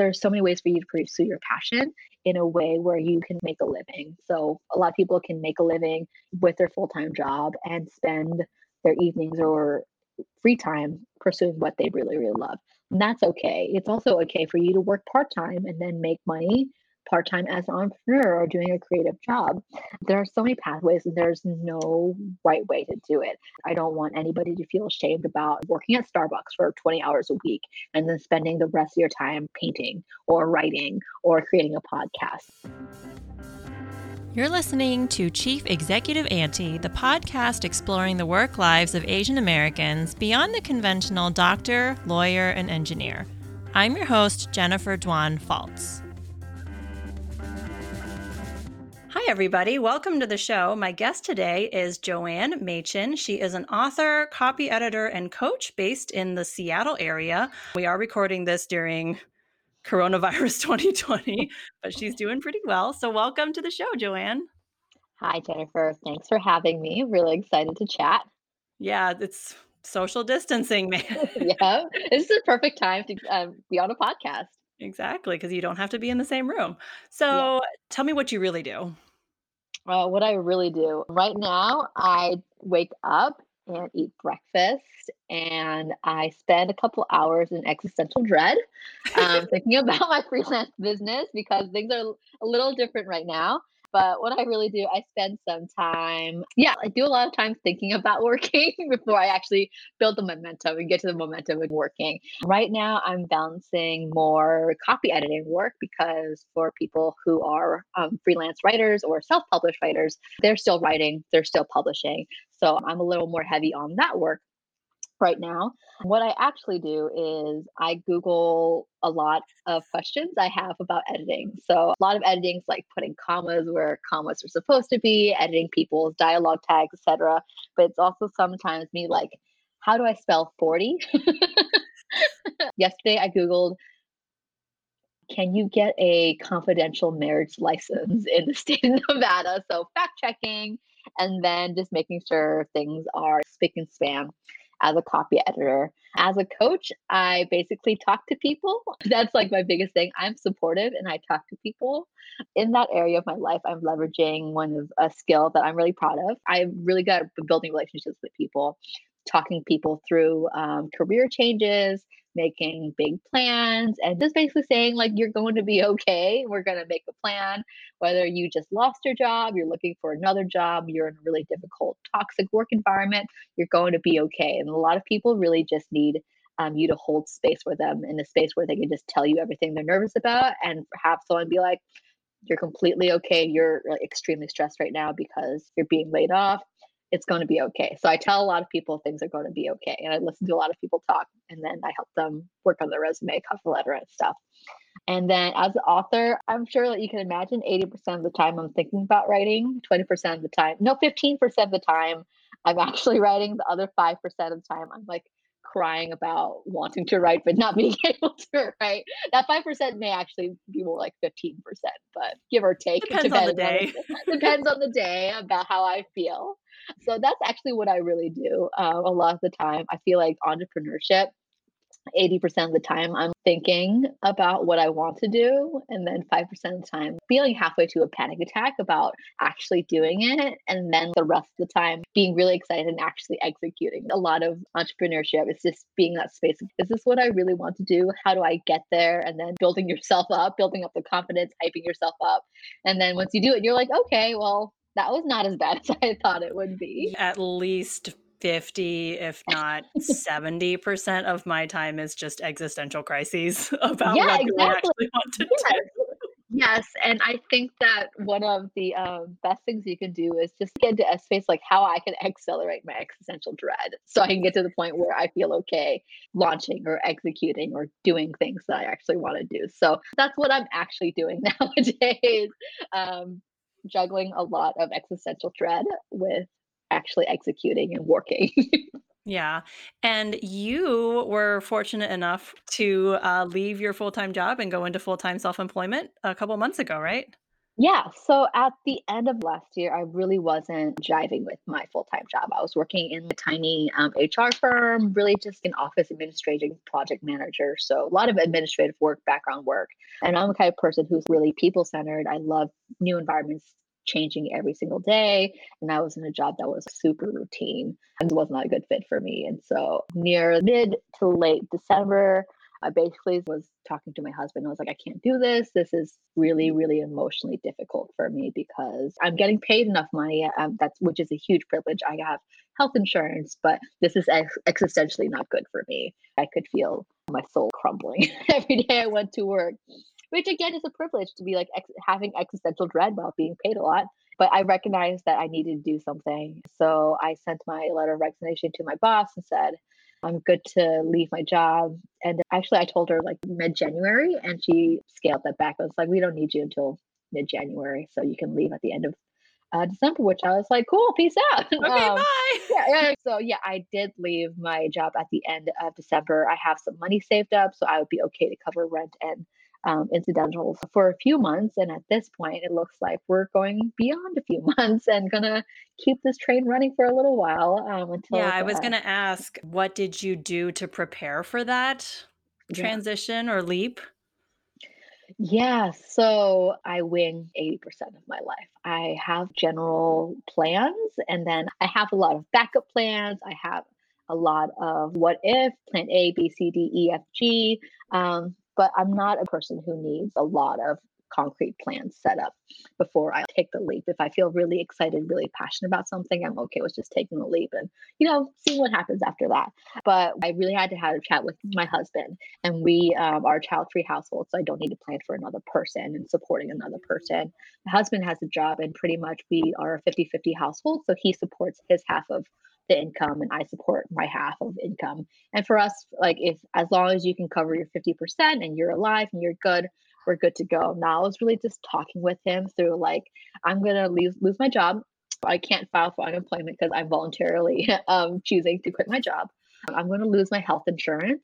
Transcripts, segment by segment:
there's so many ways for you to pursue your passion in a way where you can make a living. So a lot of people can make a living with their full-time job and spend their evenings or free time pursuing what they really, really love. And that's okay. It's also okay for you to work part-time and then make money part time as an entrepreneur or doing a creative job. There are so many pathways, and there's no right way to do it. I don't want anybody to feel ashamed about working at Starbucks for 20 hours a week and then spending the rest of your time painting or writing or creating a podcast. You're listening to Chief Executive Auntie, the podcast exploring the work lives of Asian Americans beyond the conventional doctor, lawyer, and engineer. I'm your host, Jennifer Dwan Faltz. Hi, everybody. Welcome to the show. My guest today is Joanne Machin. She is an author, copy editor, and coach based in the Seattle area. We are recording this during coronavirus 2020, but she's doing pretty well. So, welcome to the show, Joanne. Hi, Jennifer. Thanks for having me. Really excited to chat. Yeah, it's social distancing, man. yeah, this is a perfect time to um, be on a podcast. Exactly, because you don't have to be in the same room. So yeah. tell me what you really do. Uh, what I really do right now, I wake up and eat breakfast, and I spend a couple hours in existential dread, um, thinking about my freelance business because things are a little different right now. But what I really do, I spend some time, yeah, I do a lot of time thinking about working before I actually build the momentum and get to the momentum of working. Right now, I'm balancing more copy editing work because for people who are um, freelance writers or self published writers, they're still writing, they're still publishing. So I'm a little more heavy on that work right now. What I actually do is I Google a lot of questions I have about editing. So a lot of editing is like putting commas where commas are supposed to be, editing people's dialogue tags, etc. But it's also sometimes me like, how do I spell 40? Yesterday I Googled can you get a confidential marriage license in the state of Nevada? So fact checking and then just making sure things are spick and span as a copy editor. As a coach, I basically talk to people. That's like my biggest thing. I'm supportive and I talk to people. In that area of my life, I'm leveraging one of a skill that I'm really proud of. I'm really good at building relationships with people, talking people through um, career changes, making big plans and just basically saying like you're going to be okay. We're going to make a plan. Whether you just lost your job you're looking for another job you're in a really difficult toxic work environment you're going to be okay. And a lot of people really just need um, you to hold space for them in a space where they can just tell you everything they're nervous about and have someone be like you're completely okay. You're extremely stressed right now because you're being laid off it's going to be okay. So I tell a lot of people things are going to be okay. And I listen to a lot of people talk and then I help them work on their resume, cover letter, and stuff. And then as an author, I'm sure that you can imagine 80% of the time I'm thinking about writing, 20% of the time, no, 15% of the time I'm actually writing. The other 5% of the time I'm like crying about wanting to write but not being able to write. That 5% may actually be more like 15%, but give or take. Depends, depends on the day. On, depends on the day about how I feel so that's actually what I really do uh, a lot of the time. I feel like entrepreneurship 80% of the time I'm thinking about what I want to do. And then 5% of the time feeling halfway to a panic attack about actually doing it. And then the rest of the time being really excited and actually executing. A lot of entrepreneurship is just being that space. Is this what I really want to do? How do I get there? And then building yourself up, building up the confidence, hyping yourself up. And then once you do it, you're like, okay, well, that was not as bad as I thought it would be. At least 50 if not 70% of my time is just existential crises about yeah, what exactly. I actually want to yes. do. Yes, and I think that one of the um, best things you can do is just get into a space like how I can accelerate my existential dread, so I can get to the point where I feel okay launching or executing or doing things that I actually want to do. So that's what I'm actually doing nowadays. Um, juggling a lot of existential dread with actually executing and working. yeah. And you were fortunate enough to uh, leave your full time job and go into full time self employment a couple months ago, right? Yeah. So at the end of last year, I really wasn't jiving with my full time job. I was working in a tiny um, HR firm, really just an office administrating project manager. So a lot of administrative work, background work. And I'm the kind of person who's really people centered. I love new environments changing every single day. And I was in a job that was super routine and was not a good fit for me. And so near mid to late December, I basically was talking to my husband. I was like, I can't do this. This is really, really emotionally difficult for me because I'm getting paid enough money. Um, that's which is a huge privilege. I have health insurance, but this is ex- existentially not good for me. I could feel my soul crumbling every day I went to work, which again is a privilege to be like ex- having existential dread about being paid a lot. But I recognized that I needed to do something. So I sent my letter of resignation to my boss and said, I'm good to leave my job. And actually, I told her like mid January, and she scaled that back. I was like, we don't need you until mid January, so you can leave at the end of uh, December, which I was like, cool, peace out. Okay, um, bye. Yeah, yeah. So yeah, I did leave my job at the end of December. I have some money saved up, so I would be okay to cover rent and um, incidentals for a few months. And at this point, it looks like we're going beyond a few months and gonna keep this train running for a little while um, until. Yeah, I was uh, gonna ask, what did you do to prepare for that transition yeah. or leap? Yeah, so I wing 80% of my life. I have general plans and then I have a lot of backup plans. I have a lot of what if, plan A, B, C, D, E, F, G. Um, but I'm not a person who needs a lot of concrete plans set up before I take the leap. If I feel really excited, really passionate about something, I'm okay with just taking the leap and, you know, seeing what happens after that. But I really had to have a chat with my husband, and we um, are a child free household, so I don't need to plan for another person and supporting another person. My husband has a job, and pretty much we are a 50 50 household, so he supports his half of the income and I support my half of income. And for us, like if as long as you can cover your 50% and you're alive and you're good, we're good to go. Now I was really just talking with him through like, I'm gonna lose lose my job. I can't file for unemployment because I'm voluntarily um, choosing to quit my job. I'm to lose my health insurance.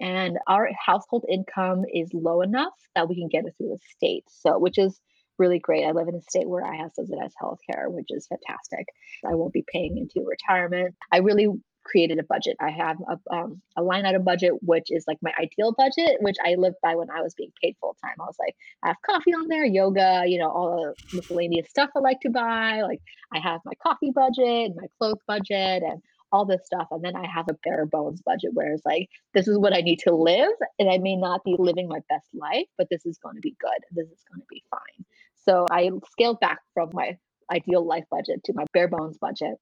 And our household income is low enough that we can get it through the state. So, which is really great. I live in a state where I have subsidized healthcare, which is fantastic. I won't be paying into retirement. I really created a budget. I have a, um, a line item budget, which is like my ideal budget, which I lived by when I was being paid full time. I was like, I have coffee on there, yoga, you know, all the miscellaneous stuff I like to buy. Like I have my coffee budget, my clothes budget, and all this stuff. And then I have a bare bones budget where it's like, this is what I need to live. And I may not be living my best life, but this is going to be good. This is going to be fine. So I scaled back from my ideal life budget to my bare bones budget.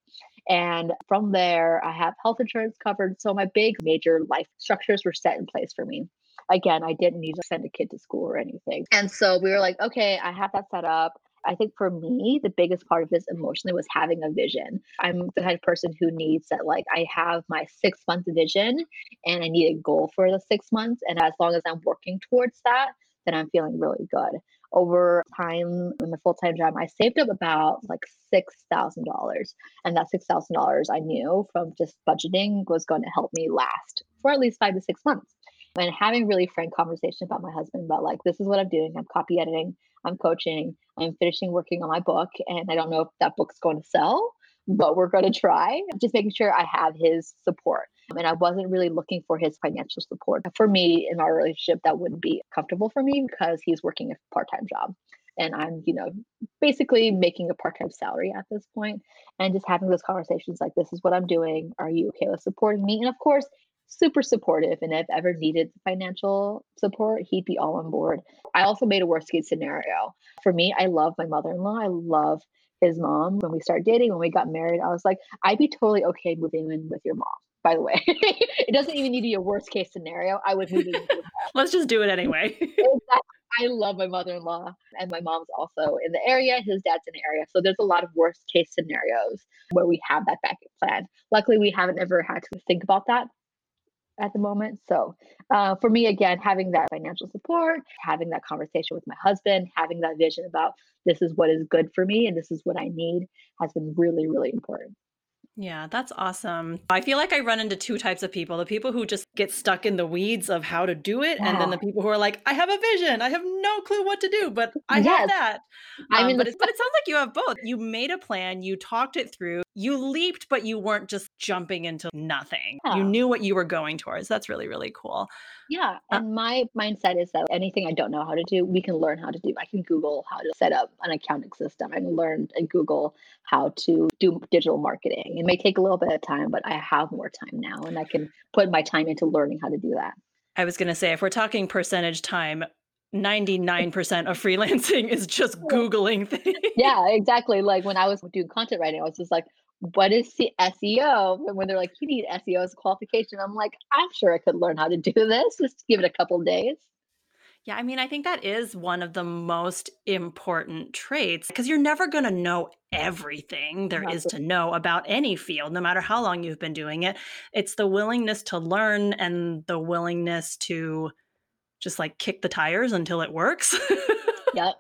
And from there, I have health insurance covered. So my big major life structures were set in place for me. Again, I didn't need to send a kid to school or anything. And so we were like, okay, I have that set up. I think for me, the biggest part of this emotionally was having a vision. I'm the kind of person who needs that, like, I have my six month vision and I need a goal for the six months. And as long as I'm working towards that, then I'm feeling really good over time in the full time job, I saved up about like $6,000. And that $6,000 I knew from just budgeting was going to help me last for at least five to six months. And having really frank conversation about my husband about like, this is what I'm doing. I'm copy editing, I'm coaching, I'm finishing working on my book. And I don't know if that book's going to sell, but we're going to try. Just making sure I have his support. And I wasn't really looking for his financial support. For me, in our relationship, that wouldn't be comfortable for me because he's working a part time job. And I'm, you know, basically making a part time salary at this point and just having those conversations like, this is what I'm doing. Are you okay with supporting me? And of course, super supportive. And if ever needed financial support, he'd be all on board. I also made a worst case scenario. For me, I love my mother in law. I love his mom. When we started dating, when we got married, I was like, I'd be totally okay moving in with your mom by the way. it doesn't even need to be a worst case scenario. I would move in. Let's just do it anyway. I love my mother in law, and my mom's also in the area. His dad's in the area. So there's a lot of worst case scenarios where we have that backup plan. Luckily, we haven't ever had to think about that at the moment. So uh, for me, again, having that financial support, having that conversation with my husband, having that vision about this is what is good for me and this is what I need has been really, really important. Yeah, that's awesome. I feel like I run into two types of people the people who just get stuck in the weeds of how to do it, and then the people who are like, I have a vision. I have no clue what to do, but I have that. I'm Um, but, the it, but it sounds like you have both. You made a plan, you talked it through, you leaped, but you weren't just jumping into nothing. You knew what you were going towards. That's really, really cool. Yeah, Uh, and my mindset is that anything I don't know how to do, we can learn how to do. I can Google how to set up an accounting system. I can learn and Google how to do digital marketing. It may take a little bit of time, but I have more time now and I can put my time into learning how to do that. I was going to say, if we're talking percentage time, 99% of freelancing is just Googling things. Yeah, exactly. Like when I was doing content writing, I was just like, what is SEO? And when they're like, you need SEO as a qualification, I'm like, I'm sure I could learn how to do this. Just give it a couple days. Yeah, I mean, I think that is one of the most important traits because you're never going to know everything there is to know about any field, no matter how long you've been doing it. It's the willingness to learn and the willingness to just like kick the tires until it works. Yep.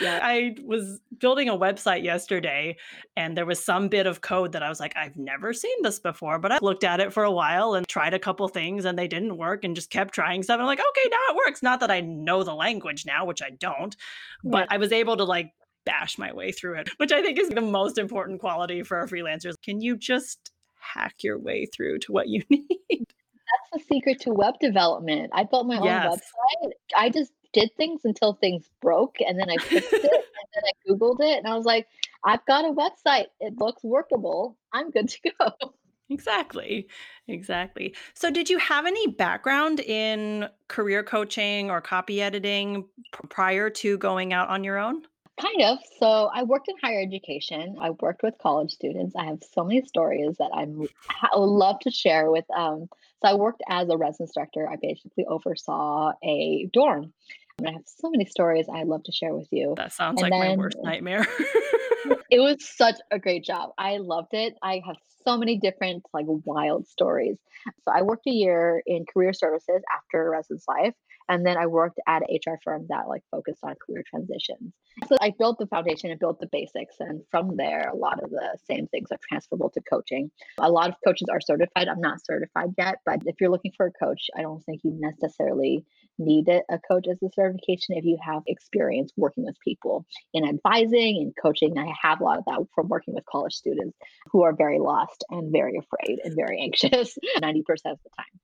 Yeah. I was building a website yesterday and there was some bit of code that I was like, I've never seen this before, but I looked at it for a while and tried a couple things and they didn't work and just kept trying stuff. And I'm like, okay, now it works. Not that I know the language now, which I don't, but I was able to like bash my way through it, which I think is the most important quality for our freelancers. Can you just hack your way through to what you need? That's the secret to web development. I built my own website. I just did things until things broke and then I fixed it and then I Googled it and I was like, I've got a website. It looks workable. I'm good to go. Exactly. Exactly. So, did you have any background in career coaching or copy editing prior to going out on your own? Kind of. So I worked in higher education. I worked with college students. I have so many stories that I'm I would love to share with. Um, so I worked as a residence director. I basically oversaw a dorm. And I have so many stories I'd love to share with you. That sounds And like my worst nightmare. it was such a great job. I loved it. I have so many different like wild stories. So I worked a year in career services after residence life, and then I worked at an HR firm that like focused on career transitions. So I built the foundation and built the basics, and from there, a lot of the same things are transferable to coaching. A lot of coaches are certified. I'm not certified yet, but if you're looking for a coach, I don't think you necessarily need a coach as a certification if you have experience working with people in advising and coaching. I have a lot of that from working with college students who are very lost and very afraid and very anxious 90% of the time.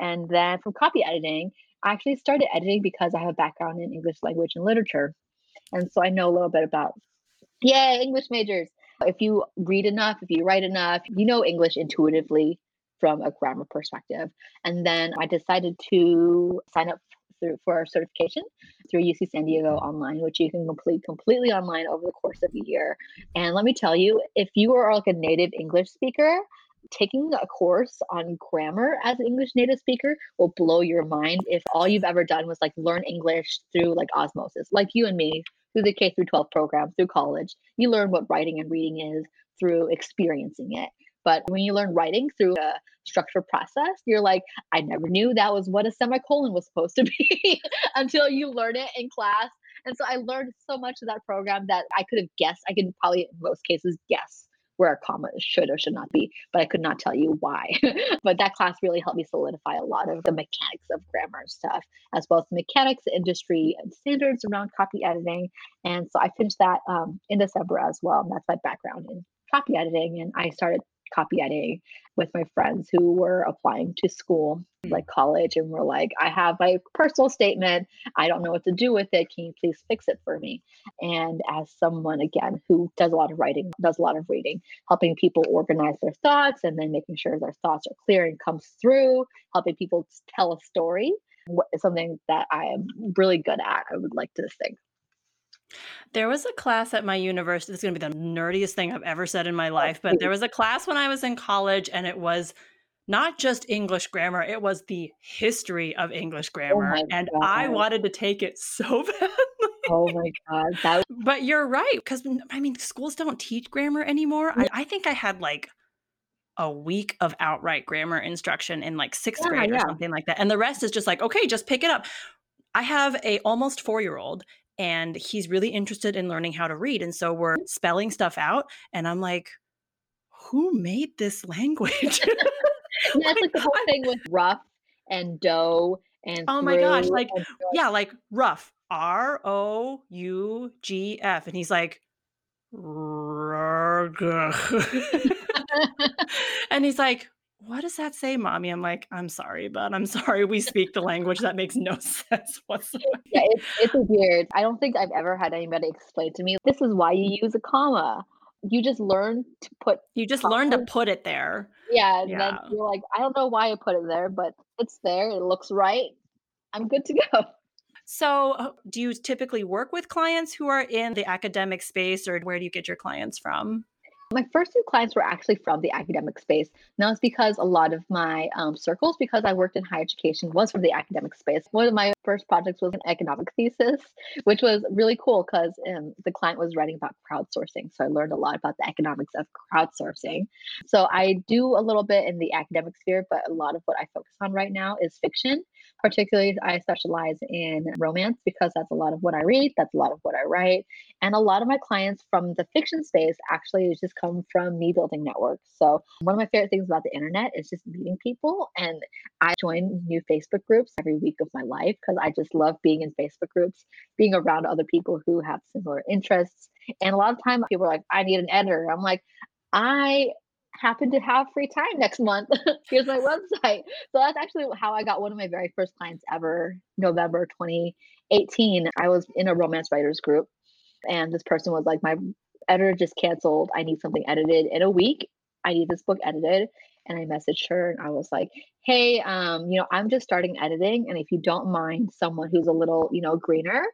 And then from copy editing, I actually started editing because I have a background in English language and literature. And so I know a little bit about, yeah, English majors. If you read enough, if you write enough, you know English intuitively from a grammar perspective. And then I decided to sign up through, for a certification through UC San Diego online, which you can complete completely online over the course of a year. And let me tell you, if you are like a native English speaker, taking a course on grammar as an English native speaker will blow your mind if all you've ever done was like learn English through like osmosis, like you and me through the K through 12 program, through college. You learn what writing and reading is through experiencing it. But when you learn writing through a structured process, you're like, I never knew that was what a semicolon was supposed to be until you learn it in class. And so I learned so much of that program that I could have guessed. I could probably, in most cases, guess where a comma should or should not be, but I could not tell you why. but that class really helped me solidify a lot of the mechanics of grammar stuff, as well as the mechanics, industry, and standards around copy editing. And so I finished that um, in December as well. And that's my background in copy editing. And I started copy editing with my friends who were applying to school hmm. like college and were like i have my personal statement. I don't know what to do with it. Can you please fix it for me? And as someone again who does a lot of writing does a lot of reading helping people organize their thoughts and then making sure their thoughts are clear and comes through helping people tell a story is something that i am really good at i would like to think There was a class at my university. This is going to be the nerdiest thing I've ever said in my oh, life, but there was a class when I was in college, and it was not just English grammar, it was the history of English oh grammar. my and I wanted to take it so badly. oh my god that But you're right, because I mean, schools don't teach grammar anymore. Mm. I, I think I had like a week of outright grammar instruction in like sixth Yeah, grade or yeah. something like that. And the rest is just like, okay, just pick it up. I have a almost four year old and he's really interested in learning how to read. And so we're spelling stuff out. And I'm like, who made this language? yeah, it's like the whole thing with rough and dough and oh my gosh, like yeah, like rough. R O U G F. And he's like, and he's like, what does that say, mommy? I'm like, I'm sorry, but I'm sorry. We speak the language that makes no sense whatsoever. Yeah, it's it's weird. I don't think I've ever had anybody explain to me, this is why you use a comma. You just learn to put You just learn to put it there. Yeah, and then Yeah. you're like, I don't know why I put it there, but it's there. It looks right. I'm good to go. So, uh, do you typically work with clients who are in the academic space, or where do you get your clients from? My first two clients were actually from the academic space. Now it's because a lot of my um, circles, because I worked in higher education, was from the academic space. One of my first projects was an economic thesis, which was really cool because um, the client was writing about crowdsourcing. So I learned a lot about the economics of crowdsourcing. So I do a little bit in the academic sphere, but a lot of what I focus on right now is fiction. Particularly, I specialize in romance because that's a lot of what I read, that's a lot of what I write. And a lot of my clients from the fiction space actually just come from me building networks. So, one of my favorite things about the internet is just meeting people. And I join new Facebook groups every week of my life because I just love being in Facebook groups, being around other people who have similar interests. And a lot of time people are like, I need an editor. I'm like, I happen to have free time next month. Here's my website. So that's actually how I got one of my very first clients ever, November 2018. I was in a romance writers group and this person was like, My editor just canceled. I need something edited in a week. I need this book edited. And I messaged her and I was like, Hey, um, you know, I'm just starting editing. And if you don't mind someone who's a little, you know, greener,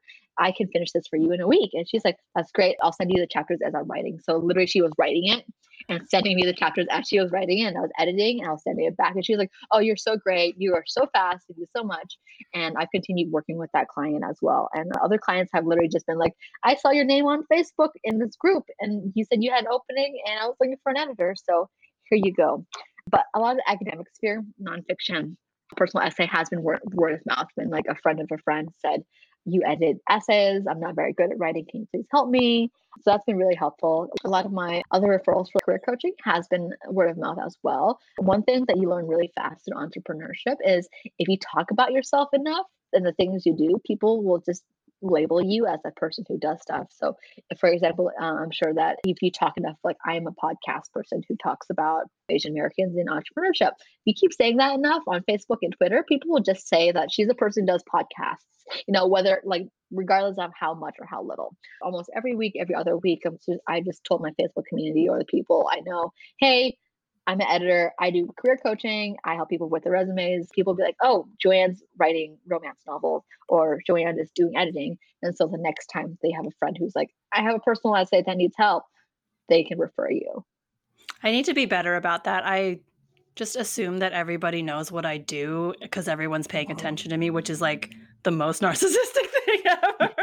I can finish this for you in a week. And she's like, That's great. I'll send you the chapters as I'm writing. So literally she was writing it and sending me the chapters as she was writing it. And I was editing and I was sending it back. And she was like, Oh, you're so great. You are so fast. You do so much. And I've continued working with that client as well. And other clients have literally just been like, I saw your name on Facebook in this group and you said you had an opening and I was looking for an editor. So here you go. But a lot of academic sphere, nonfiction, personal essay has been word, word of mouth. when like a friend of a friend said, You edit essays. I'm not very good at writing. Can you please help me? So that's been really helpful. A lot of my other referrals for career coaching has been word of mouth as well. One thing that you learn really fast in entrepreneurship is if you talk about yourself enough and the things you do, people will just label you as a person who does stuff. So, for example, uh, I'm sure that if you talk enough, like I am a podcast person who talks about Asian Americans in entrepreneurship, if you keep saying that enough on Facebook and Twitter, people will just say that she's a person who does podcasts, you know, whether like regardless of how much or how little. Almost every week, every other week, I'm just, I just told my Facebook community or the people I know, hey, I'm an editor. I do career coaching. I help people with their resumes. People be like, oh, Joanne's writing romance novels or Joanne is doing editing. And so the next time they have a friend who's like, I have a personal essay that needs help, they can refer you. I need to be better about that. I just assume that everybody knows what I do because everyone's paying attention to me, which is like the most narcissistic thing ever.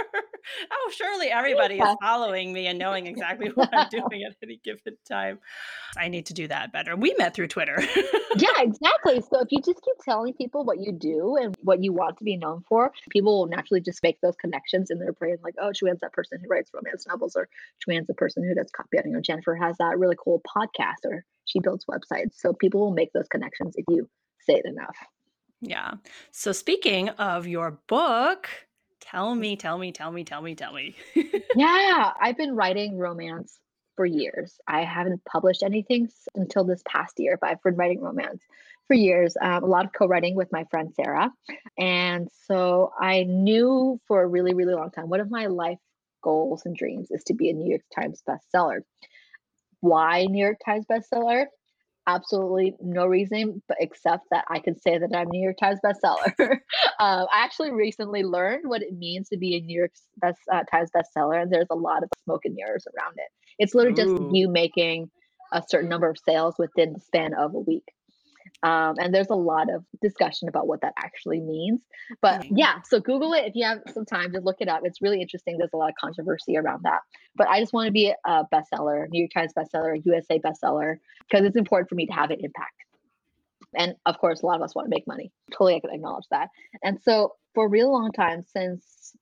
Oh, surely everybody Yeah. is following me and knowing exactly what I'm doing at any given time. I need to do that better. We met through Twitter. yeah, exactly. So if you just keep telling people what you do and what you want to be known for, people will naturally just make those connections in their brain, like, oh, Joanne's that person who writes romance novels, or Joanne's the person who does copywriting, or Jennifer has that really cool podcast, or she builds websites. So people will make those connections if you say it enough. yeah. So speaking of your book, tell me, tell me, tell me, tell me, tell me. Yeah, I've been writing romance for years. I haven't published anything until this past year, but I've been writing romance for years. Um, a lot of co-writing with my friend Sarah, and so I knew for a really, really long time one of my life goals and dreams is to be a New York Times bestseller. Why New York Times bestseller? Absolutely no reason, but except that I can say that I'm a New York Times bestseller. uh, I actually recently learned what it means to be a New York best, uh, Times bestseller, and there's a lot of smoke and mirrors around it. It's literally just you making a certain number of sales within the span of a week. Um, and there's a lot of discussion about what that actually means. But yeah, so Google it if you have some time to look it up. It's really interesting. There's a lot of controversy around that. But I just want to be a bestseller, New York Times bestseller, USA bestseller, because it's important for me to have an impact. And of course, a lot of us want to make money. Totally, I can acknowledge that. And so, for a real long time, since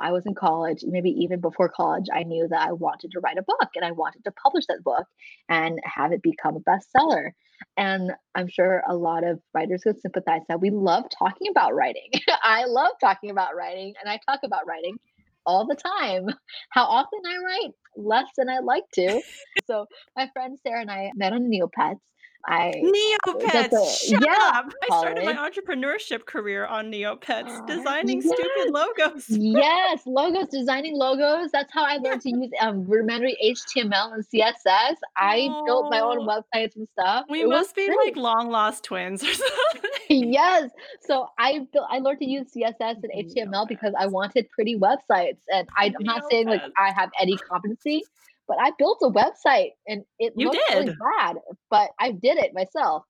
I was in college, maybe even before college, I knew that I wanted to write a book and I wanted to publish that book and have it become a bestseller. And I'm sure a lot of writers would sympathize that we love talking about writing. I love talking about writing and I talk about writing all the time. How often I write? Less than I like to. so my friend Sarah and I met on Neopets I Neopets. A, Shut yeah, up. I started my entrepreneurship career on Neopets, designing yes. stupid logos. yes, logos, designing logos. That's how I learned to use um, rudimentary HTML and CSS. I oh, built my own websites and stuff. We it must be great. like long lost twins or something. yes. So I built, I learned to use CSS and HTML Neopets. because I wanted pretty websites, and I'm not saying like I have any competency but I built a website and it you looked did. really bad, but I did it myself.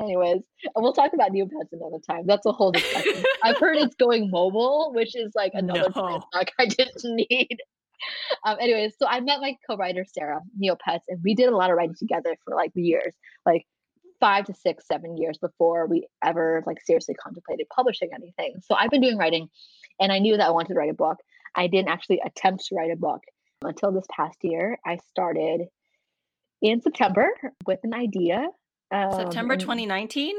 Anyways, we'll talk about Neopets another time. That's a whole discussion. I've heard it's going mobile, which is like another no. talk I didn't need. Um, anyways, so I met my co-writer Sarah Neopets, and we did a lot of writing together for like years, like five to six, seven years before we ever like seriously contemplated publishing anything. So I've been doing writing, and I knew that I wanted to write a book. I didn't actually attempt to write a book until this past year. I started in September with an idea. Um, September 2019?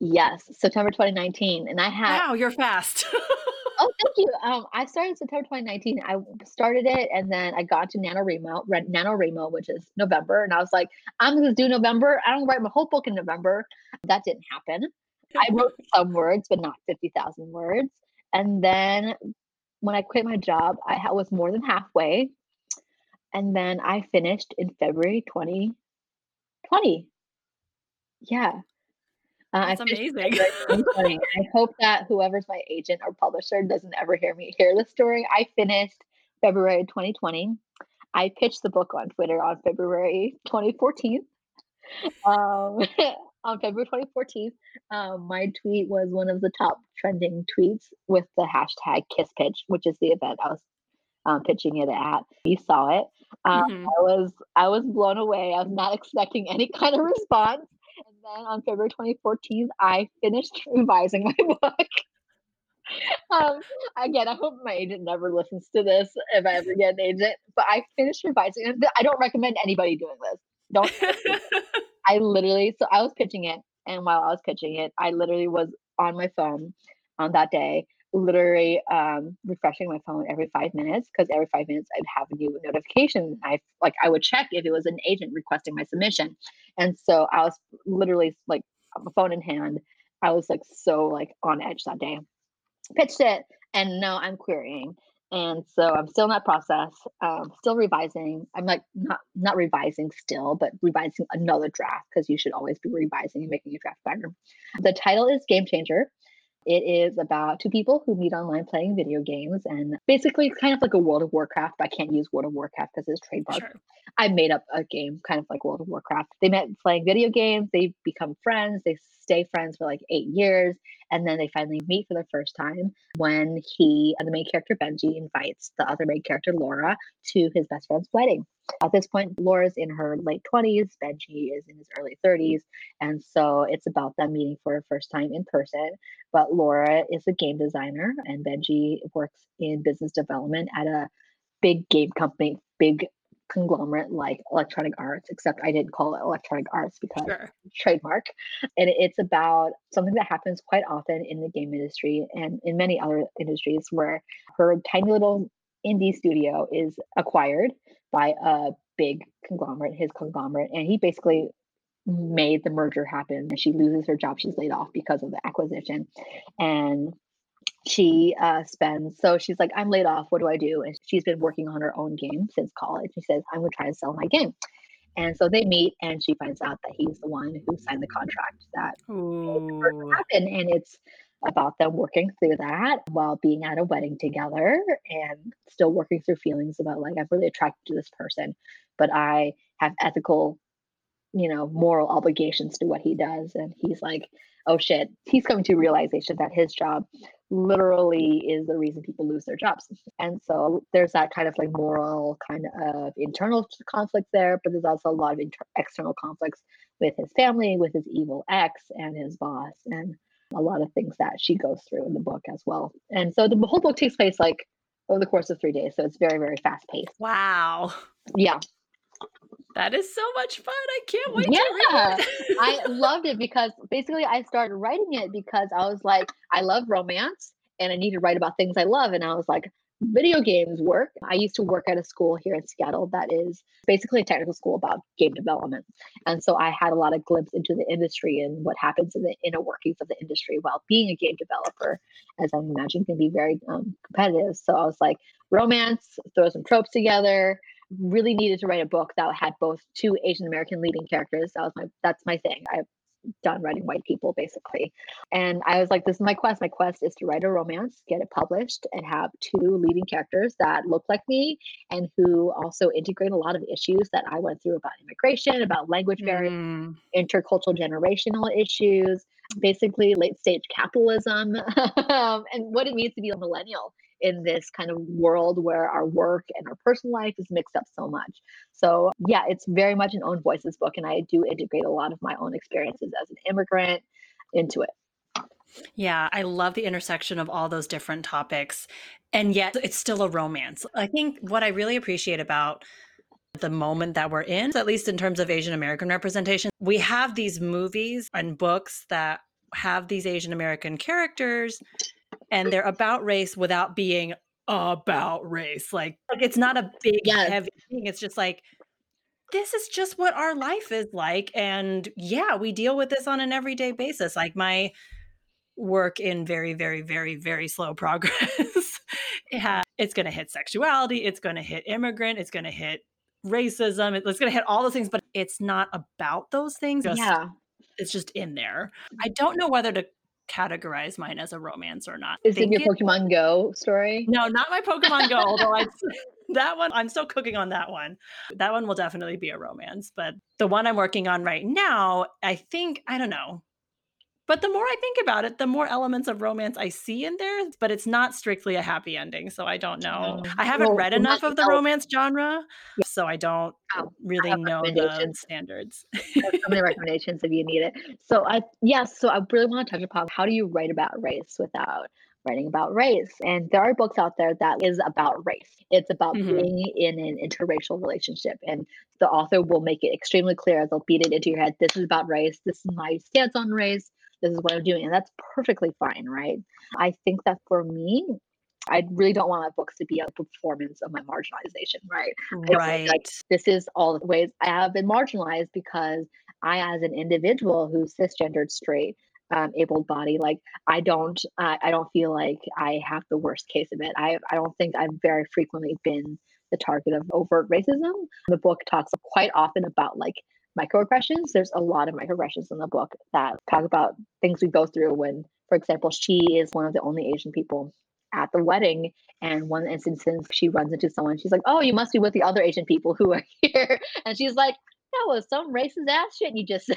Yes, September 2019. And I had. Wow, you're fast. oh, thank you. Um, I started September 2019. I started it and then I got to NaNoWriMo, NaNoWriMo, which is November. And I was like, I'm going to do November. I don't write my whole book in November. That didn't happen. I wrote some words, but not 50,000 words. And then when I quit my job, I was more than halfway. And then I finished in February 2020. Yeah. Uh, That's amazing. I hope that whoever's my agent or publisher doesn't ever hear me hear this story. I finished February 2020. I pitched the book on Twitter on February 2014. Um, on February 2014, um, my tweet was one of the top trending tweets with the hashtag Kiss Pitch, which is the event I was um, pitching it at. You saw it. Um, mm-hmm. I was I was blown away. I was not expecting any kind of response. And then on February 2014, I finished revising my book. um, again, I hope my agent never listens to this if I ever get an agent. But I finished revising. I don't recommend anybody doing this. Don't. I literally, so I was pitching it, and while I was pitching it, I literally was on my phone on that day, literally um, refreshing my phone every five minutes because every five minutes I'd have a new notification. I like I would check if it was an agent requesting my submission, and so I was literally like a phone in hand. I was like so like on edge that day. Pitched it, and now I'm querying and so i'm still in that process um, still revising i'm like not not revising still but revising another draft because you should always be revising and making a draft better the title is game changer it is about two people who meet online playing video games and basically it's kind of like a World of Warcraft. I can't use World of Warcraft because it's trademark. Sure. I made up a game kind of like World of Warcraft. They met playing video games, they become friends, they stay friends for like eight years. And then they finally meet for the first time when he, the main character Benji, invites the other main character Laura to his best friend's wedding. At this point, Laura's in her late 20s, Benji is in his early 30s. And so it's about them meeting for a first time in person. But Laura is a game designer, and Benji works in business development at a big game company, big conglomerate like Electronic Arts, except I didn't call it Electronic Arts because sure. trademark. And it's about something that happens quite often in the game industry and in many other industries where her tiny little indie studio is acquired by a big conglomerate, his conglomerate, and he basically made the merger happen. And she loses her job, she's laid off because of the acquisition. And she uh, spends so she's like i'm laid off what do i do? And she's been working on her own game since college. She says i'm going to try to sell my game. And so they meet and she finds out that he's the one who signed the contract that happened and it's about them working through that while being at a wedding together and still working through feelings about like i'm really attracted to this person but i have ethical you know moral obligations to what he does and he's like oh shit he's coming to realization that his job literally is the reason people lose their jobs. And so there's that kind of like moral kind of internal conflict there, but there's also a lot of inter- external conflicts with his family, with his evil ex and his boss. And a lot of things that she goes through in the book as well. And so the whole book takes place like over the course of three days. So it's very, very fast paced. Wow. Yeah. That is so much fun. I can't wait to read it. yeah. I loved it because basically I started writing it because I was like, I love romance and I need to write about things I love. And I was like, video games work. I used to work at a school here in Seattle that is basically a technical school about game development. And so I had a lot of glimpse into the industry and what happens in the inner workings of the industry while being a game developer, as I imagine can be very um, competitive. So I was like, romance, throw some tropes together. Really needed to write a book that had both two Asian American leading characters. That was my that's my thing. I've done writing white people basically. And I was like, this is my quest. My quest is to write a romance, get it published, and have two leading characters that look like me and who also integrate a lot of issues that I went through about immigration, about language barriers, mm. intercultural generational issues, basically late stage capitalism, and what it means to be a millennial in this kind of world where our work and our personal life is mixed up so much. So, yeah, it's very much an own voices book. And I do integrate a lot of my own experiences as an immigrant into it. Yeah, I love the intersection of all those different topics. And yet it's still a romance. I think what I really appreciate about the moment that we're in, at least in terms of Asian American representation, we have these movies and books that have these Asian American characters and they're about race without being about race. Like, like it's not a big yes. heavy thing. It's just like this is just what our life is like. And yeah, we deal with this on an everyday basis. Like my work in very, very, very, very slow progress. yeah, it's going to hit sexuality. It's going to hit immigrant. It's going to hit racism. It's going to hit all those things, but it's not about those things. Just, yeah. It's just in there. I don't know whether to categorize mine as a romance or not. Is it your Pokemon Go story? No, not my Pokemon Go, although I that one I'm still cooking on that one. That one will definitely be a romance, but the one I'm working on right now, I think I don't know. But the more I think about it, the more elements of romance I see in there, but it's not strictly a happy ending. So I don't know. Oh, I haven't well, read enough of the romance genre, yeah. so I don't oh, really I know the standards. so many recommendations if you need it. So I yes, yeah, so I really want to touch upon how do you write about race without writing about race. And there are books out there that is about race. It's about mm-hmm. being in an interracial relationship. And the author will make it extremely clear. As they'll beat it into your head. This is about race. This is my stance on race this is what I'm doing. And that's perfectly fine, right? I think that for me, I really don't want my books to be a performance of my marginalization, right? Right. Like this is all the ways I have been marginalized because I, as an individual who's cisgendered, straight, um, able body, like I don't, uh, I don't feel like I have the worst case of it. I, I don't think I've very frequently been the target of overt racism. The book talks quite often about like microaggressions. There's a lot of microaggressions in the book that talk about things we go through when, for example, she is one of the only Asian people at the wedding. And one instance, she runs into someone. She's like, "Oh, you must be with the other Asian people who are here," and she's like, that was some racist ass shit you just said.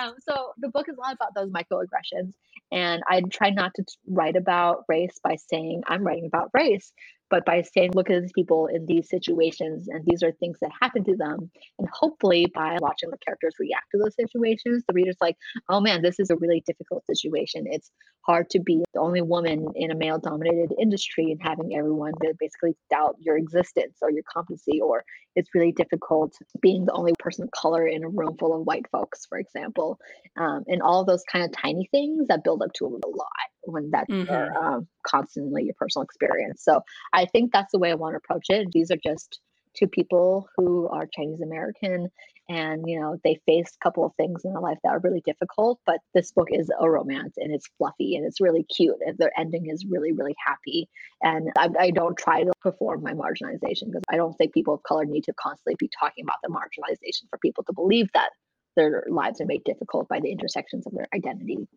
um, so the book is a lot about those microaggressions. And I try not to write about race by saying I'm writing about race, but by saying, look at these people in these situations, and these are things that happen to them. And hopefully, by watching the characters react to those situations, the reader's like, oh man, this is a really difficult situation. It's hard to be the only woman in a male dominated industry and having everyone basically doubt your existence or your competency, or it's really difficult being the only person of color in a room full of white folks, for example. Um, and all those kind of tiny things that build up to a lot when that's mm-hmm. your, um, constantly your personal experience. So I think that's the way I want to approach it. These are just two people who are Chinese American and you know they face a couple of things in their life that are really difficult but this book is a romance and it's fluffy and it's really cute and their ending is really really happy and I, I don't try to perform my marginalization because I don't think people of color need to constantly be talking about the marginalization for people to believe that their lives are made difficult by the intersections of their identity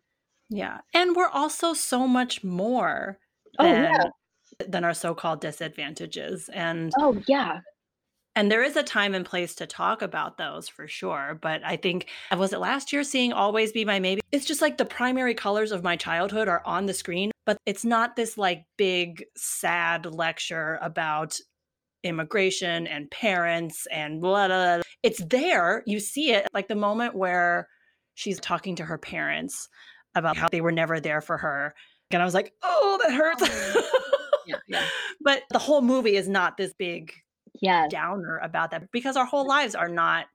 yeah. And we're also so much more than, oh, yeah. than our so-called disadvantages. And oh yeah. And there is a time and place to talk about those for sure. But I think, uh, was it last year seeing Always Be My Maybe? It's just like the primary colors of my childhood are on the screen, but it's not this like big, sad lecture about immigration and parents and blah, blah, blah. It's there. You see it like the moment where she's talking to her parents about how they were never there for her. And I was like, oh, that hurts. Oh, yeah, yeah. but the whole movie is not this big Yes. downer about that because our whole lives are not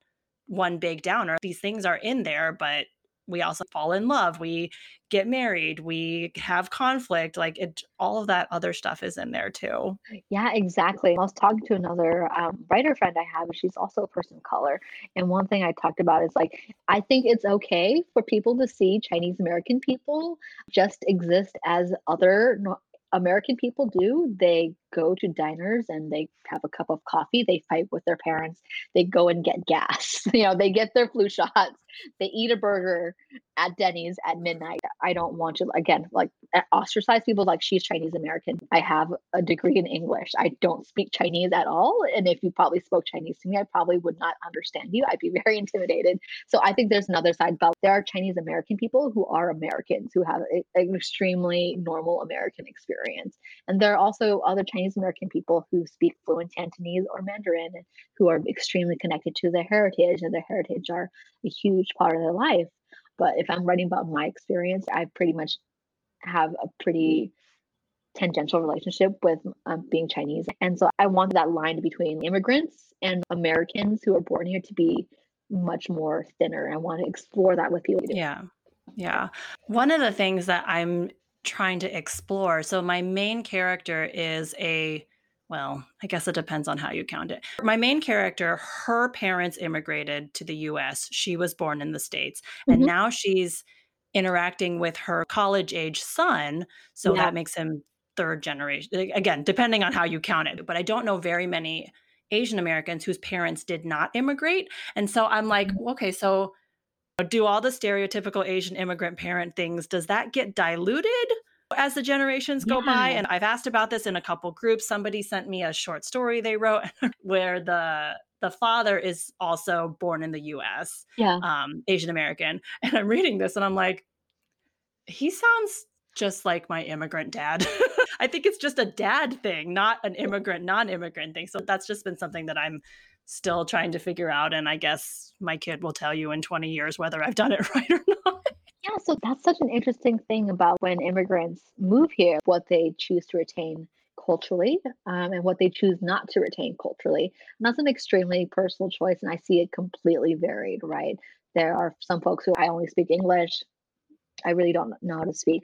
one big downer. These things are in there, but we also fall in love. We get married. We have conflict. Like it, all of that other stuff is in there too. Yeah, exactly. I was talking to another um, writer friend I have, she's also a person of color. And one thing I talked about is like, I think it's okay for people to see Chinese American people just exist as other American people do. They go to diners and they have a cup of coffee. They fight with their parents. They go and get gas. You know, they get their flu shots. They eat a burger at Denny's at midnight. I don't want to again like uh, ostracize people like she's Chinese American. I have a degree in English. I don't speak Chinese at all. And if you probably spoke Chinese to me, I probably would not understand you. I'd be very intimidated. So I think there's another side about there are Chinese American people who are Americans who have a, an extremely normal American experience. And there are also other Chinese American people who speak fluent Cantonese or Mandarin who are extremely connected to their heritage and their heritage are a huge part of their life. But if I'm writing about my experience, I pretty much have a pretty tangential relationship with um, being Chinese. And so I want that line between immigrants and Americans who are born here to be much more thinner. I want to explore that with people. Yeah. Yeah. One of the things that I'm trying to explore so, my main character is a well, I guess it depends on how you count it. My main character, her parents immigrated to the US. She was born in the States. And Mhm. now she's interacting with her college age son. So Yeah. that makes him third generation. Again, depending on how you count it. But I don't know very many Asian Americans whose parents did not immigrate. And so I'm like, Mhm. okay, so do all the stereotypical Asian immigrant parent things, does that get diluted as the generations go by? And I've asked about this in a couple groups. Somebody sent me a short story they wrote where the the father is also born in the US, Yeah. um, Asian American. And I'm reading this and I'm like, he sounds just like my immigrant dad. I think it's just a dad thing, not an immigrant, non immigrant thing. So that's just been something that I'm still trying to figure out. And I guess my kid will tell you in 20 years whether I've done it right or not. Yeah, so that's such an interesting thing about when immigrants move here, what they choose to retain culturally um, and what they choose not to retain culturally. And that's an extremely personal choice, and I see it completely varied, right? There are some folks who I only speak English. I really don't know how to speak,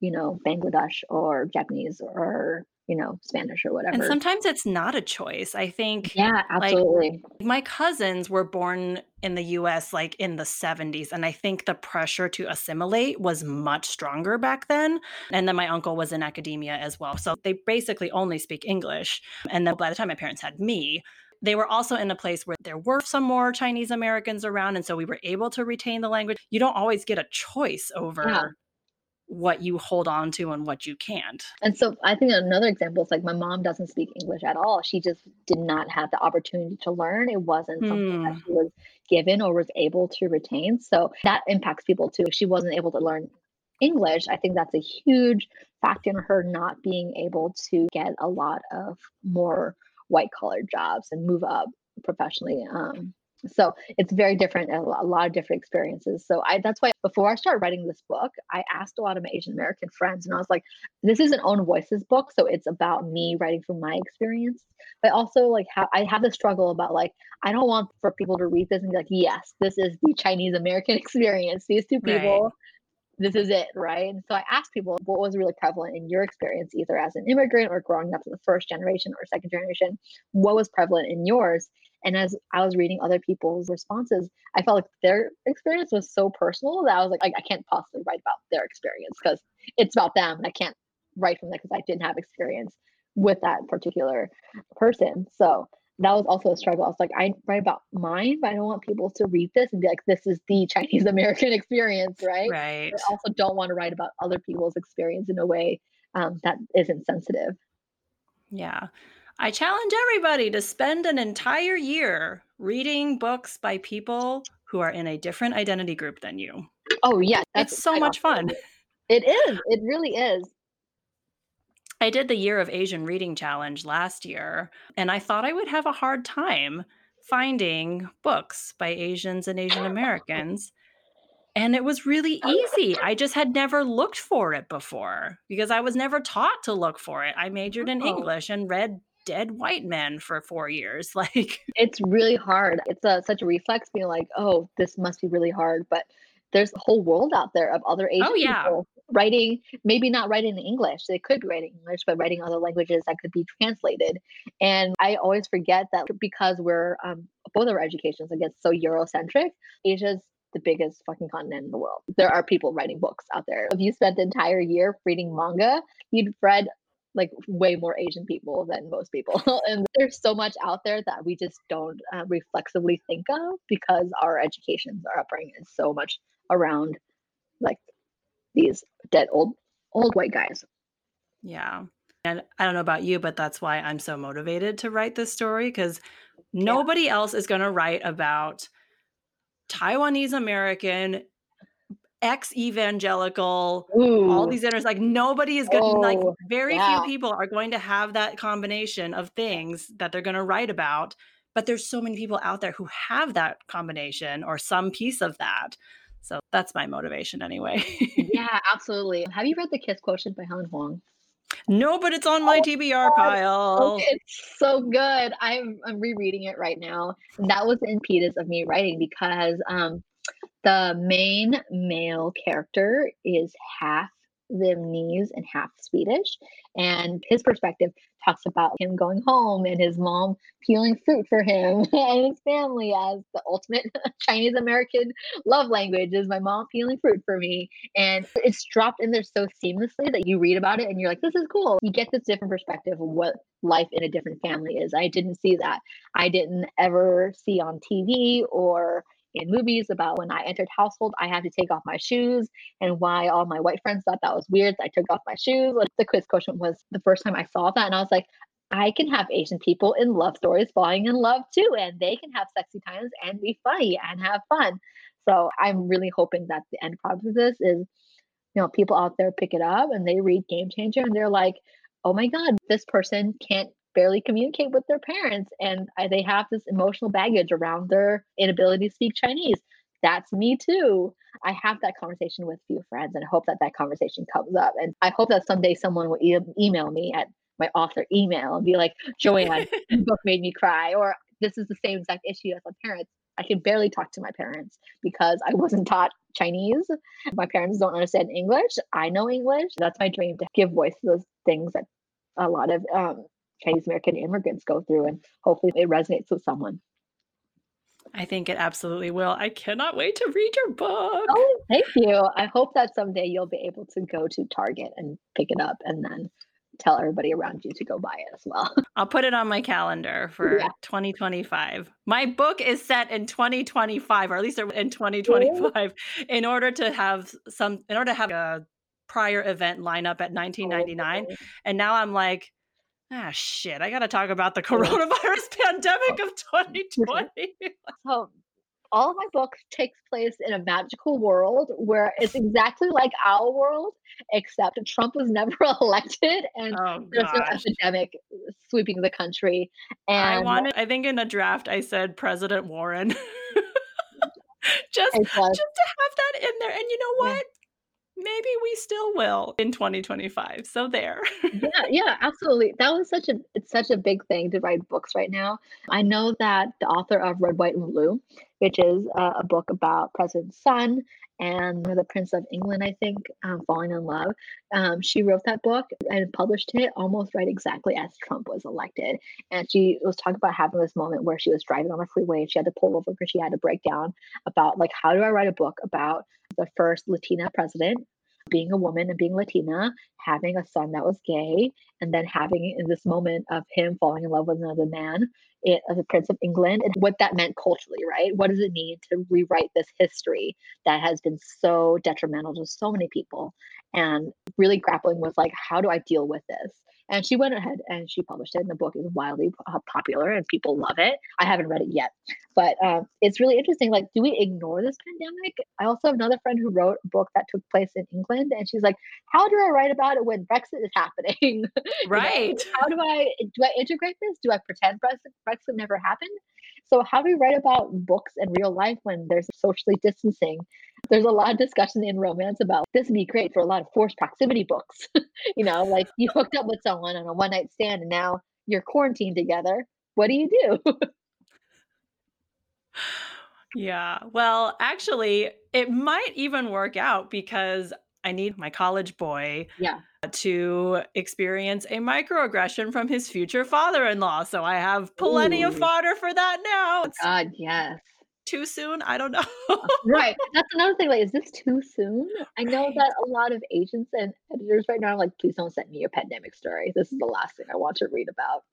you know, Bangladesh or Japanese or, you know, Spanish or whatever. And sometimes it's not a choice. I think Yeah, like absolutely. my cousins were born in the US like in the 70s. And I think the pressure to assimilate was much stronger back then. And then my uncle was in academia as well. So they basically only speak English. And then by the time my parents had me, they were also in a place where there were some more Chinese Americans around. And so we were able to retain the language. You don't always get a choice Yeah. What you hold on to and what you can't. And so I think another example is like my mom doesn't speak English at all. She just did not have the opportunity to learn. It wasn't something that Hmm. she was given or was able to retain. So that impacts people too. If she wasn't able to learn English, I think that's a huge factor in her not being able to get a lot of more white collar jobs and move up professionally. Um, so it's very different and a lot of different experiences. So I that's why before I started writing this book, I asked a lot of my Asian American friends and I was like, this is an own voices book. So it's about me writing from my experience. But also like how I have the struggle about like, I don't want for people to read this and be like, yes, this is the Chinese American experience. These two Right. This is it, right? And so I asked people what was really prevalent in your experience, either as an immigrant or growing up in the first generation or second generation. What was prevalent in yours? And as I was reading other people's responses, I felt like their experience was so personal that I was like, I, I can't possibly write about their experience because it's about them and I can't write from that because I didn't have experience with that particular person. So that was also a struggle. I was like, I write about mine, but I don't want people to read this and be like, this is the Chinese American experience, right? Right. But I also don't want to write about other people's experience in a way um, that isn't sensitive. Yeah. I challenge everybody to spend an entire year reading books by people who are in a different identity group than you. Oh yeah, that's It's so much fun. It is. It really is. I did the Year of Asian Reading Challenge last year, and I thought I would have a hard time finding books by Asians and Asian Americans. and it was really easy. I just had never looked for it before because I was never taught to look for it. I majored in Oh. English and read Dead White Men for 4 years. Like It's really hard. It's a, such a reflex being like, oh, this must be really hard. But there's a whole world out there of other Asian Oh, yeah. people writing, maybe not writing in English. They could be writing English, but writing other languages that could be translated. And I always forget that because we're um, both of our educations, I guess, so Eurocentric, Asia's the biggest fucking continent in the world. There are people writing books out there. If you spent the entire year reading manga, you'd read like way more Asian people than most people. and there's so much out there that we just don't uh, reflexively think of because our educations, our upbringing is so much around like these dead old old white guys. Yeah. And I don't know about you, but that's why I'm so motivated to write this story because nobody else is going to write about Taiwanese American, ex evangelical, all these others. Like nobody is going to, like, oh, very yeah. few people are going to have that combination of things that they're going to write about. But there's so many people out there who have that combination or some piece of that. So that's my motivation anyway. Yeah, absolutely. Have you read The Kiss Quotient by Helen Hoang? no, but it's on my Oh TBR pile. Okay, it's so good. I'm I'm rereading it right now. And that was the impetus of me writing because um the main male character is half Vietnamese and half Swedish. And his perspective talks about him going home and his mom peeling fruit for him and his family as the ultimate Chinese American love language is my mom peeling fruit for me. And it's dropped in there so seamlessly that you read about it and you're like, this is cool. You get this different perspective of what life in a different family is. I didn't see that. I didn't ever see on TV or in movies about when I entered household, I had to take off my shoes and why all my white friends thought that was weird. I took off my shoes. Like the Kiss Quotient was the first time I saw that. And I was like, I can have Asian people in love stories falling in love too. And they can have sexy times and be funny and have fun. So I'm really hoping that the end product of this is, you know, people out there pick it up and they read Game Changer and they're like, oh my God, this person can't barely communicate with their parents and they have this emotional baggage around their inability to speak Chinese. That's me too. I have that conversation with a few friends and I hope that that conversation comes up. And I hope that someday someone will e- email me at my author email and be like, Joanne, your book made me cry, or this is the same exact issue as my parents. I can barely talk to my parents because I wasn't taught Chinese. My parents don't understand English. I know English. That's my dream to give voice to those things that a lot of um, Chinese American immigrants go through, and hopefully it resonates with someone. I think it absolutely will. I cannot wait to read your book. Oh, thank you. I hope that someday you'll be able to go to Target and pick it up and then tell everybody around you to go buy it as well. I'll put it on my calendar for Yeah. 2025. My book is set in 2025, or at least in 2025, in order to have some, in order to have a prior event line up at 1999. Oh, And now I'm like, ah, shit, I got to talk about the coronavirus pandemic of 2020. So all of my books takes place in a magical world where it's exactly like our world, except Trump was never elected and oh, there's no epidemic sweeping the country. And I wanted, I think in a draft, I said President Warren. just, just to have that in there. And you know Yeah. Maybe we still will in 2025. So there. yeah, yeah, absolutely. That was such a it's such a big thing to write books right now. I know that the author of Red, White, and Blue, which is uh, a book about President's son and the Prince of England, I think, um, falling in love. Um, she wrote that book and published it almost right exactly as Trump was elected. And she was talking about having this moment where she was driving on the freeway and she had to pull over because she had to break down about like how do I write a book about the first Latina president being a woman and being Latina, having a son that was gay, and then having in this moment of him falling in love with another man, it, as a Prince of England, and what that meant culturally, right? What does it mean to rewrite this history that has been so detrimental to so many people? And really grappling with like, how do I deal with this? And she went ahead and she published it, and the book is wildly uh, popular and people love it. I haven't read it yet, but um, it's really interesting. Like, do we ignore this pandemic? I also have another friend who wrote a book that took place in England, and she's like, "How do I write about it when Brexit is happening? You know, right. how do I do I integrate this? Do I pretend Brexit Brexit never happened? So how do we write about books and real life when there's socially distancing? There's a lot of discussion in romance about this would be great for a lot of forced proximity books. you know, like you hooked up with someone on a one night stand and now you're quarantined together. What do you do? Yeah. Well, actually, it might even work out because I need my college boy yeah. to experience a microaggression from his future father in law. So I have plenty of fodder for that now. God, yes. Too soon. I don't know. Right. That's another thing. Like, is this too soon? I know Right. that a lot of agents and editors right now are like, please don't send me a pandemic story. This is the last thing I want to read about.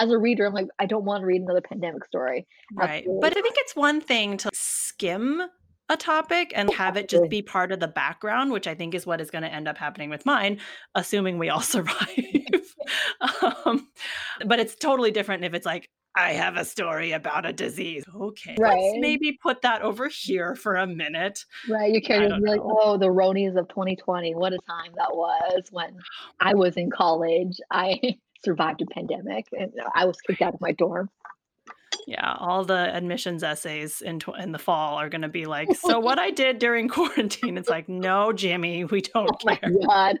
As a reader, I'm like, I don't want to read another pandemic story. Right. But I think it's one thing to skim a topic and have it just be part of the background, which I think is what is going to end up happening with mine, assuming we all survive. um, but it's totally different if it's like, I have a story about a disease. Okay. Let's maybe put that over here for a minute. Right. Characters don't be like, oh, the Ronies of 2020. What a time that was when I was in college. I survived a pandemic and I was kicked out of my dorm. Yeah, all the admissions essays in tw- in the fall are going to be like, so what I did during quarantine. It's like, no, Jimmy, we don't Oh care. God.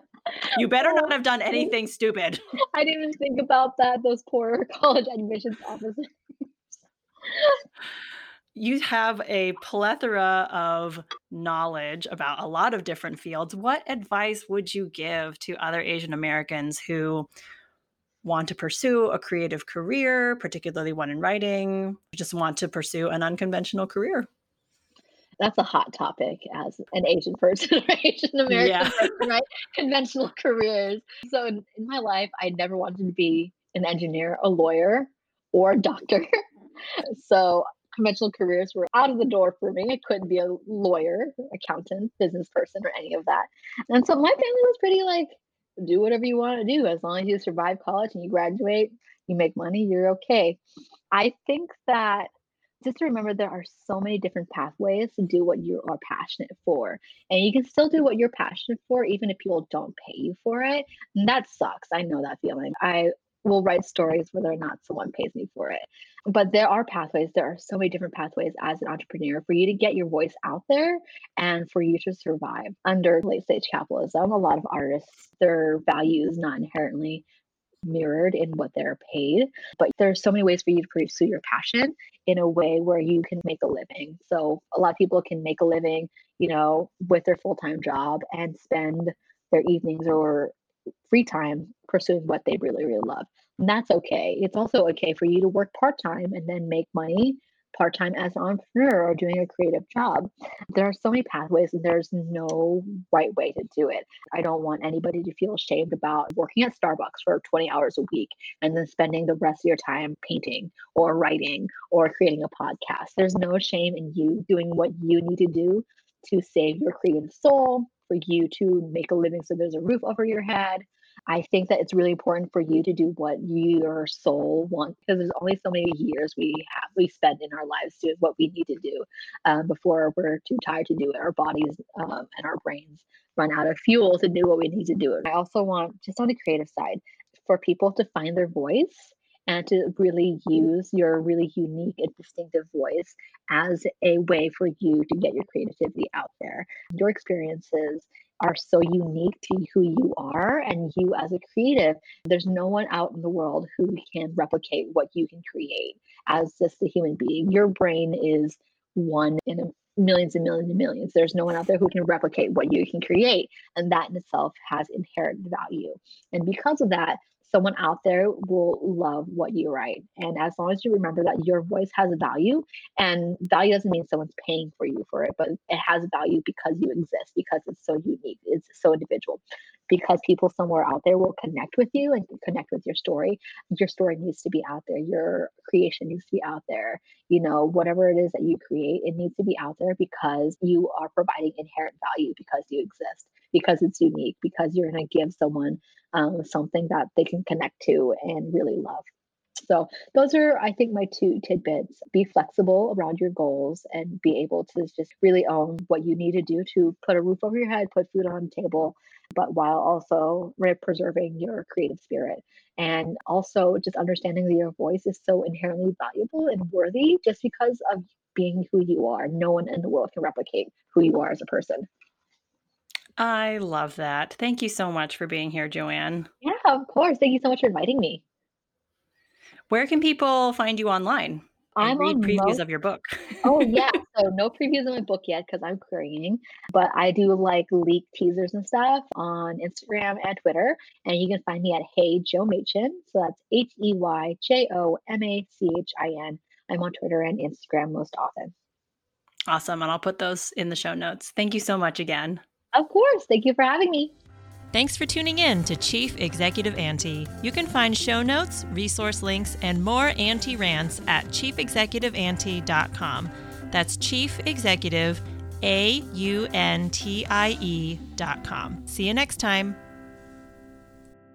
You better not Oh, have done anything stupid. I didn't even think about that. Those poor college admissions officers. You have a plethora of knowledge about a lot of different fields. What advice would you give to other Asian Americans who want to pursue a creative career, particularly one in writing, just want to pursue an unconventional career? That's a hot topic as an Asian person, or Asian American Yeah. person, right? Conventional careers. So in, in my life, I never wanted to be an engineer, a lawyer, or a doctor. So conventional careers were out of the door for me. I couldn't be a lawyer, accountant, business person, or any of that. And so my family was pretty like, do whatever you want to do. As long as you survive college and you graduate, you make money, you're okay. I think that just remember there are so many different pathways to do what you are passionate for. And you can still do what you're passionate for, even if people don't pay you for it. And that sucks. I know that feeling. I will write stories whether or not someone pays me for it. But there are pathways. There are so many different pathways as an entrepreneur for you to get your voice out there and for you to survive under late stage capitalism. A lot of artists, their value is not inherently mirrored in what they're paid. But there's so many ways for you to pursue your passion in a way where you can make a living. So a lot of people can make a living, you know, with their full-time job and spend their evenings or free time pursuing what they really, really love. And that's okay. It's also okay for you to work part-time and then make money part-time as an entrepreneur or doing a creative job. There are so many pathways and there's no right way to do it. I don't want anybody to feel ashamed about working at Starbucks for 20 hours a week and then spending the rest of your time painting or writing or creating a podcast. There's no shame in you doing what you need to do to save your creative soul, for you to make a living so there's a roof over your head. I think that it's really important for you to do what your soul wants because there's only so many years we have we spend in our lives doing what we need to do um, before we're too tired to do it. Our bodies um, and our brains run out of fuel to do what we need to do. I also want just on the creative side for people to find their voice and to really use your really unique and distinctive voice as a way for you to get your creativity out there. Your experiences are so unique to who you are and you as a creative. There's no one out in the world who can replicate what you can create as just a human being. Your brain is one in millions and millions and millions. There's no one out there who can replicate what you can create. And that in itself has inherent value. And because of that, someone out there will love what you write. And as long as you remember that your voice has a value, and value doesn't mean someone's paying for you for it, but it has value because you exist, because it's so unique, it's so individual. Because people somewhere out there will connect with you and connect with your story. Your story needs to be out there. Your creation needs to be out there. You know, whatever it is that you create, it needs to be out there because you are providing inherent value because you exist, because it's unique, because you're going to give someone um, something that they can connect to and really love. So those are, I think, my two tidbits. Be flexible around your goals and be able to just really own what you need to do to put a roof over your head, put food on the table, but while also preserving your creative spirit. And also just understanding that your voice is so inherently valuable and worthy just because of being who you are. No one in the world can replicate who you are as a person. I love that. Thank you so much for being here, Joanne. Yeah, of course. Thank you so much for inviting me. Where can people find you online? I'm read on previews most of your book. Oh yeah, so no previews of my book yet because I'm creating, but I do like leak teasers and stuff on Instagram and Twitter, and you can find me at Hey Joe Machin. So that's H E Y J O M A C H I N. I'm on Twitter and Instagram most often. awesome. And I'll put those in the show notes. Thank you so much again. Of course, thank you for having me. Thanks for tuning in to Chief Executive Auntie. You can find show notes, resource links, and more Auntie rants at chiefexecutiveauntie.com. That's Chief Executive, A U N T I E.com. See you next time.